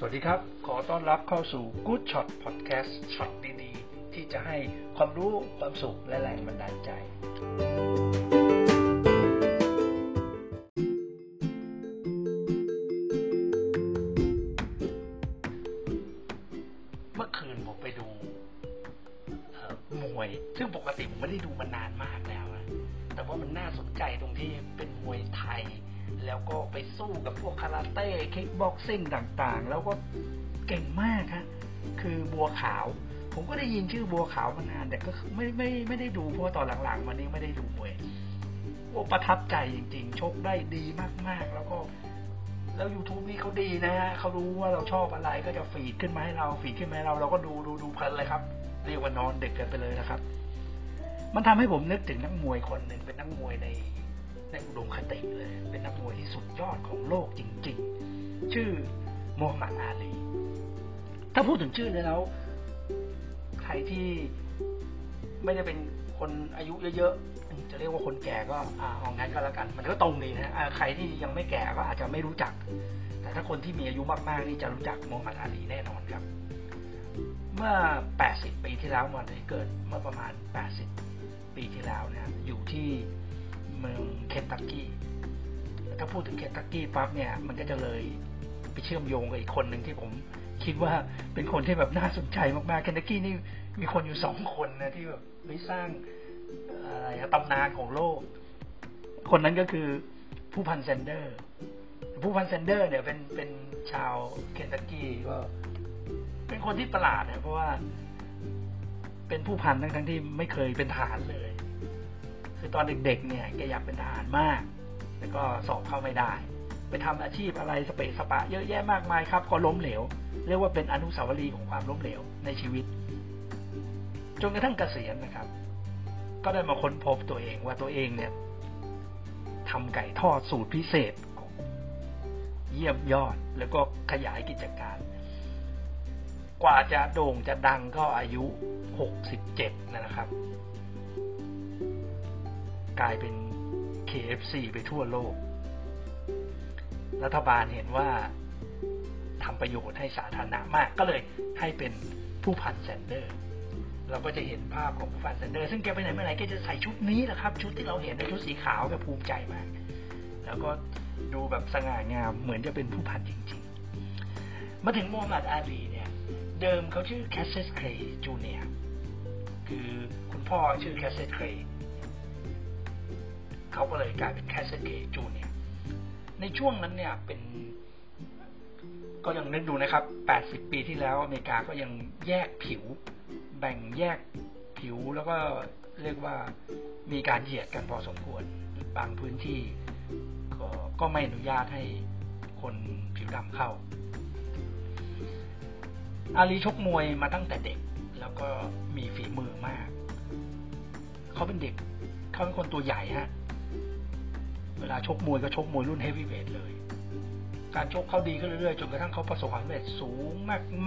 สวัสดีครับ ขอต้อนรับเข้าสู่ Good Shot Podcast ช็อตดีๆ ที่จะให้ความรู้ความสุขและแรงบันดาลใจ เมื่อคืนผมไปดูมวย ซึ่งปกติผมไม่ได้ดูมานานมากแล้วนะแต่ว่ามันน่าสนใจตรงที่เป็นมวยไทย แล้วก็ไปสู้กับพวกคาราเต้ kickboxing ต่างๆ แล้วก็เก่งมากฮะคือบัวขาว ผมก็ได้ยินชื่อบัวขาวมานาน แต่ก็ไม่ไม่ไม่ได้ดูเพราะตอนหลังๆมานี้ไม่ได้ดูมวยโอ้ประทับใจจริงๆ ชกได้ดีมากๆ แล้วก็ แล้ว YouTube นี่เขาดีนะฮะเขารู้ว่าเราชอบอะไรก็จะ feed ขึ้นมาให้เรา feed ขึ้นมาให้เราเราก็ดูดูดูเพลินเลยครับ เรียกว่านอนดึกกันไปเลยนะครับ มันทำให้ผมนึกถึงนักมวยคนหนึ่งเป็นนักมวยใน ในอุดมคติเลย เป็นนักมวยที่สุดยอดของโลกจริง ๆ ชื่อโมฮัมหมัดอาลี ถ้าพูดถึงชื่อเลยแล้ว ใครที่ไม่ได้เป็นคนอายุเยอะๆ จะเรียกว่าคนแก่ก็อ่าเอางั้นก็แล้วกัน มันก็ตรงดีนะใครที่ยังไม่แก่ก็อาจจะไม่รู้จัก แต่ถ้าคนที่มีอายุมากๆ นี่จะรู้จักโมฮัมหมัดอาลีแน่นอนครับ เมื่อ 80 ปีที่แล้วมันได้เกิดเมื่อประมาณ 80 ปีที่แล้วนะอยู่ที่ เมืองเคนตักกี้ถ้าพูดถึงเคนตักกี้ปั๊บเนี่ยมันก็จะเลยไปเชื่อมโยงกับอีกคนหนึ่งที่ผมคิดว่าเป็นคนที่แบบน่าสนใจมากๆเคนตักกี้นี่มีคนอยู่สองคนนะที่แบบไปสร้างอะไรตำนานของโลก คนนั้นก็คือผู้พันแซนเดอร์ ผู้พันแซนเดอร์ เนี่ยเป็นเป็นชาวเคนตักกี้ก็เป็นคนที่ประหลาดนะเพราะว่าเป็นผู้พันทั้งทั้งที่ไม่เคยเป็นทหารเลย คือตอนเด็กๆเนี่ยแกอยากเป็นทหารมาก แล้วก็สอบเข้าไม่ได้ ไปทำอาชีพอะไรสเปะสปะ เยอะแยะมากมายครับ ก็ล้มเหลว เรียกว่าเป็นอนุสาวรีย์ของความล้มเหลวในชีวิต จนกระทั่งเกษียณนะครับ ก็ได้มาค้นพบตัวเองว่าตัวเองเนี่ยทำไก่ทอดสูตรพิเศษ เยี่ยมยอดแล้วก็ขยายกิจการ กว่าจะโด่งจะดังก็อายุหกสิบเจ็ดนะครับ กลายเป็น KFC ไปทั่วโลก รัฐบาลเห็นว่าทำประโยชน์ให้สาธารณะมากก็เลยให้เป็นผู้พันแซนเดอร์ เราก็จะเห็นภาพของผู้พันแซนเดอร์ ซึ่งแกไปไหนมาไหนแกจะใส่ชุดนี้แหละครับ ชุดที่เราเห็นเป็นชุดสีขาวแกภูมิใจมาก แล้วก็ดูแบบสง่างามเหมือนจะเป็นผู้พันจริงๆ มาถึงโมฮัมหมัดอาลีเนี่ย เดิมเขาชื่อแคสเซียสเคลย์จูเนียร์คือคุณพ่อชื่อแคสเซียสเคลย์ เขาก็เลยกลายเป็นแคสเซียสเคลย์จูเนียร์ในช่วงนั้นเนี่ยเป็น ก็ยังนึกดูนะครับ 80 ปีที่แล้วอเมริกาก็ยังแยกผิว แบ่งแยกผิวแล้วก็เรียกว่ามีการเหยียดกันพอสมควร บางพื้นที่ก็ก็ไม่อนุญาตให้คนผิวดำเข้า อาลีชกมวยมาตั้งแต่เด็ก แล้วก็มีฝีมือมาก เขาเป็นเด็ก เขาเป็นคนตัวใหญ่ฮะ เวลาชกมวยก็ชกมวยรุ่นเฮฟวีเวทเลย การชกเขาดีขึ้นเรื่อยๆ จนกระทั่งเขาประสบความสำเร็จสูง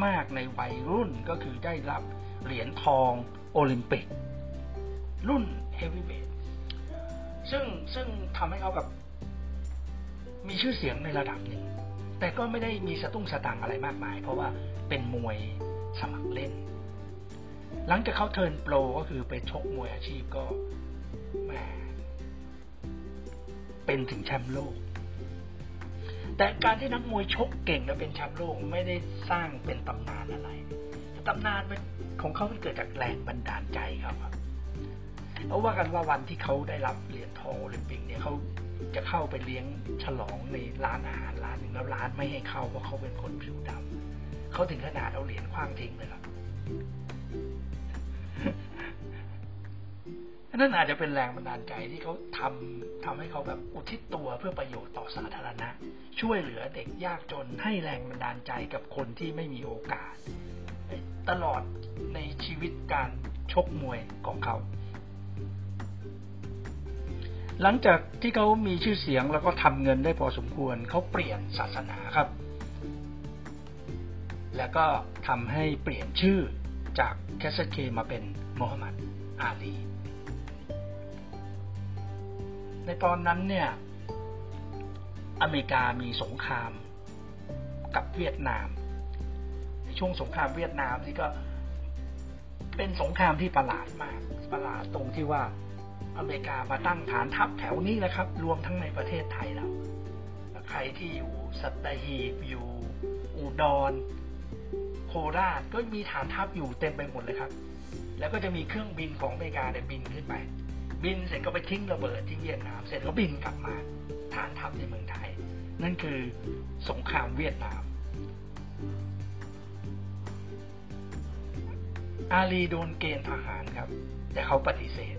มากๆในวัยรุ่นก็คือได้รับเหรียญทองโอลิมปิก รุ่นเฮฟวีเวทซึ่งซึ่งทำให้เขาแบบมีชื่อเสียงในระดับหนึ่ง แต่ก็ไม่ได้มีสตุ้งสตังอะไรมากมาย เพราะว่าเป็นมวยสมัครเล่น หลังจากเขาเทิร์นโปรก็คือไปชกมวยอาชีพก็แหม เป็นถึงแชมป์โลก แต่การที่นักมวยชกเก่งและเป็นแชมป์โลกไม่ได้สร้างเป็นตำนานอะไรตำนานมันของเขาเกิดจากแรงบันดาลใจครับเพราะว่ากันว่าวันที่เขาได้รับเหรียญทองโอลิมปิกเนี่ยเขาจะเข้าไปเลี้ยงฉลองในร้านอาหารร้านหนึ่งแล้วร้านไม่ให้เข้าเพราะเขาเป็นคนผิวดำเขาถึงขนาดเอาเหรียญคว้างทิ้งเลยครับ นั่นอาจจะเป็นแรงบันดาลใจที่เขาทำทำให้เขาแบบอุทิศตัวเพื่อประโยชน์ต่อสาธารณะ ช่วยเหลือเด็กยากจนให้แรงบันดาลใจกับคนที่ไม่มีโอกาส ตลอดในชีวิตการชกมวยของเขา หลังจากที่เขามีชื่อเสียงแล้วก็ทำเงินได้พอสมควร เขาเปลี่ยนศาสนาครับ แล้วก็ทำให้เปลี่ยนชื่อจากแคสเซเคมาเป็นโมฮัมหมัดอาลี ในตอนนั้นเนี่ย อเมริกามีสงครามกับเวียดนาม ในช่วงสงครามเวียดนามนี่ก็เป็นสงครามที่ประหลาดมาก ประหลาดตรงที่ว่าอเมริกามาตั้งฐานทัพแถวนี้แหละครับ รวมทั้งในประเทศไทยเราใครที่อยู่สัตหีบอยู่อุดร โคราชก็มีฐานทัพอยู่เต็มไปหมดเลยครับ แล้วก็จะมีเครื่องบินของอเมริกาเนี่ยบินขึ้นไป บินเสร็จก็ไปทิ้งระเบิดที่เวียดนาม เสร็จก็บินกลับมาฐานทัพในเมืองไทย นั่นคือสงครามเวียดนาม อาลีโดนเกณฑ์ทหารครับ แต่เขาปฏิเสธ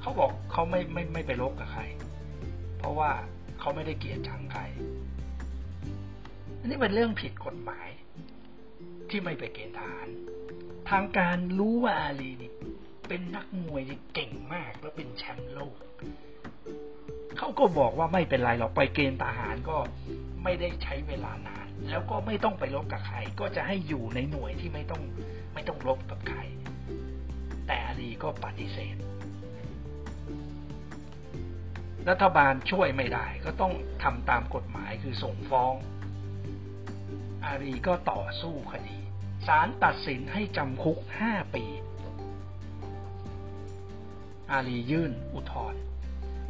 เขาบอกเขาไม่ไม่ไม่ไปรบกับใคร เพราะว่าเขาไม่ได้เกลียดชังใคร อันนี้เป็นเรื่องผิดกฎหมายที่ไม่ไปเกณฑ์ทหาร ทางการรู้ว่าอาลีนี่ เป็นนักมวยที่เก่งมากและเป็นแชมป์โลก เขาก็บอกว่าไม่เป็นไรหรอกไปเกณฑ์ทหารก็ไม่ได้ใช้เวลานาน แล้วก็ไม่ต้องไปรบกับใคร ก็จะให้อยู่ในหน่วยที่ไม่ต้องไม่ต้องรบกับใคร แต่อาลีก็ปฏิเสธ รัฐบาลช่วยไม่ได้ก็ต้องทำตามกฎหมายคือส่งฟ้อง อารีก็ต่อสู้คดีศาลตัดสินให้จำคุกห้าปี อารียื่นอุทธรณ์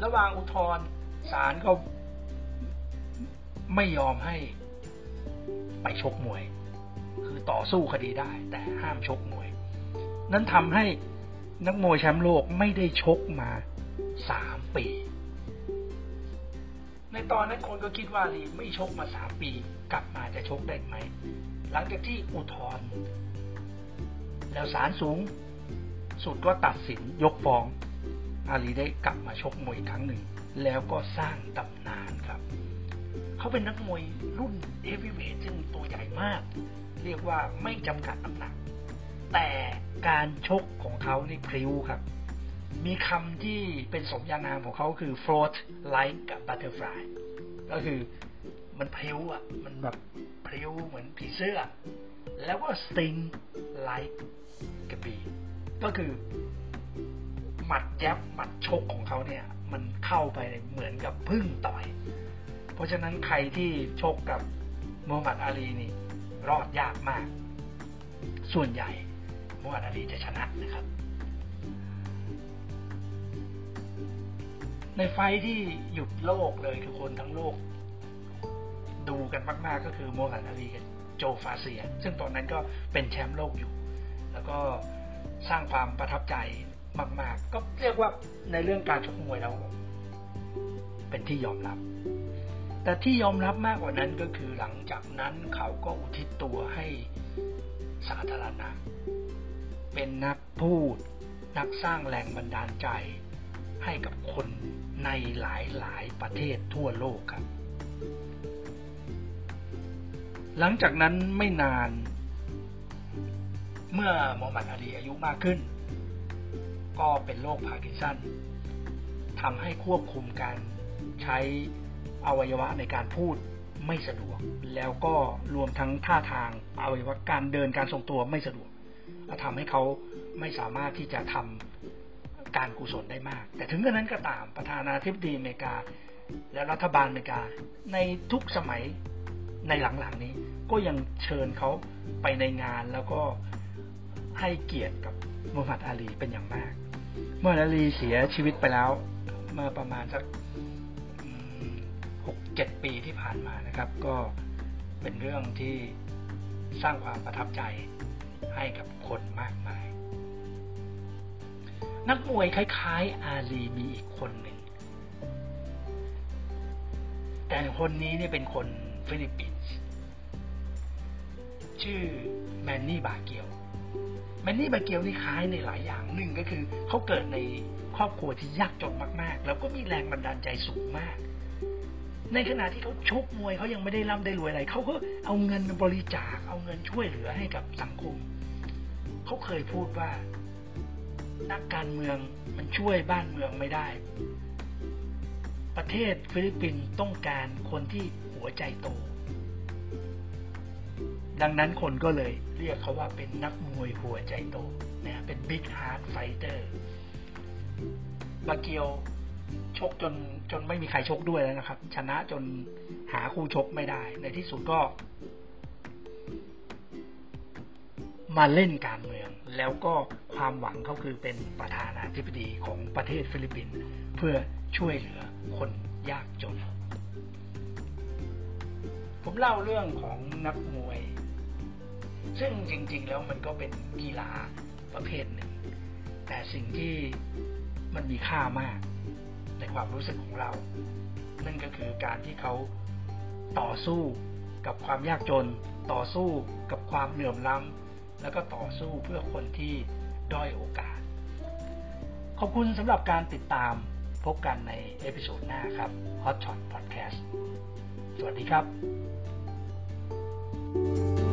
ระหว่างอุทธรณ์ศาลก็ไม่ยอมให้ไปชกมวย คือต่อสู้คดีได้ แต่ห้ามชกมวย นั้นทำให้นักมวยแชมป์โลกไม่ได้ชกมาสามปี ในตอนนั้นคนก็คิดว่าลีไม่ชกมาสามปี กลับมาจะชกได้ไหม หลังจากที่อุทธรณ์แล้วศาลสูง สุดก็ตัดสินยกฟ้อง อาลีได้กลับมาชกมวยอีกครั้งหนึ่ง แล้วก็สร้างตำนานครับ เขาเป็นนักมวยรุ่นเฮฟวีเวทซึ่งตัวใหญ่มาก เรียกว่าไม่จำกัดน้ำหนัก แต่การชกของเขานี่พริ้วครับ มีคำที่เป็นสมญานามของเขาคือ float like a butterfly ก็คือมันพริ้วอะ มันแบบพริ้วเหมือนผีเสื้อ แล้วก็ sting like กระบีก็คือ หมัดแยบหมัดชกของเขาเนี่ย มันเข้าไปเหมือนกับพึ่งต่อย เพราะฉะนั้นใครที่ชกกับมูฮัมหมัดอาลีนี่ รอดยากมาก ส่วนใหญ่มูฮัมหมัดอาลีจะชนะนะครับ ในไฟที่หยุดโลกเลยคือคนทั้งโลก ดูกันมาก ๆ ก็คือโมฮัมหมัดอาลีกับโจฟาเซีย ซึ่งตอนนั้นก็เป็นแชมป์โลกอยู่ แล้วก็สร้างความประทับใจ มาก ๆ ก็เรียกว่าในเรื่องการชกมวยแล้ว เป็นที่ยอมรับ แต่ที่ยอมรับมากกว่านั้นก็คือหลังจากนั้นเขาก็อุทิศตัวให้สาธารณะ เป็นนักพูด นักสร้างแรงบันดาลใจให้กับคนในหลายหลายประเทศทั่วโลกครับ หลังจากนั้นไม่นาน เมื่อมูฮัมหมัดอาลีอายุมากขึ้น ก็เป็นโรคพาร์กินสันทำให้ควบคุมการใช้อวัยวะในการพูดไม่สะดวก แล้วก็รวมทั้งท่าทางอวัยวะการเดินการทรงตัวไม่สะดวกทำให้เขาไม่สามารถที่จะทำการกุศลได้มาก แต่ถึงกระนั้นก็ตามประธานาธิบดีอเมริกา และรัฐบาลอเมริกา ในทุกสมัยในหลังๆนี้ ก็ยังเชิญเขาไปในงานแล้วก็ให้เกียรติกับมูฮัมหมัดอาลีเป็นอย่างมาก มูฮัมหมัดอาลีเสียชีวิตไปแล้ว เมื่อประมาณสักหกเจ็ดปีที่ผ่านมานะครับ ก็เป็นเรื่องที่สร้างความประทับใจให้กับคนมากมาย นักมวยคล้ายๆ อาลีมีอีกคนหนึ่ง แต่คนนี้เนี่ยเป็นคนฟิลิปปินส์ ชื่อแมนนี่บาเกียว นนี่บาเกียวนี่คล้ายในหลายอย่างหนึ่งก็คือเขาเกิดในครอบครัวที่ยากจนมากๆ แล้วก็มีแรงบันดาลใจสูงมาก ในขณะที่เขาชกมวยเขายังไม่ได้ร่ำได้รวยอะไรเขาก็เอาเงินบริจาคเอาเงินช่วยเหลือให้กับสังคมเขาเคยพูดว่า นักการเมืองมันช่วยบ้านเมืองไม่ได้ ประเทศฟิลิปปินส์ต้องการคนที่หัวใจโต ดังนั้นคนก็เลยเรียกเขาว่าเป็นนักมวยหัวใจโตนะเป็น Big Heart Fighter บาเกียวชกจนจนไม่มีใครชกด้วยแล้วนะครับ ชนะจนหาคู่ชกไม่ได้ ในที่สุดก็ มาเล่นการเมือง แล้วก็ความหวังเขาคือเป็นประธานาธิบดีของประเทศฟิลิปปินส์เพื่อช่วยเหลือคนยากจน ผมเล่าเรื่องของนักมวย ซึ่งจริง ๆ แล้วมันก็เป็นกีฬาประเภทหนึ่ง แต่สิ่งที่มันมีค่ามากในความรู้สึกของเรา นั่นก็คือการที่เขาต่อสู้กับความยากจน ต่อสู้กับความเหลื่อมล้ำแล้วก็ต่อสู้เพื่อคนที่ด้อยโอกาส ขอบคุณสำหรับการติดตามพบกันในเอพิโซดหน้าครับ Hot Shot Podcast สวัสดีครับ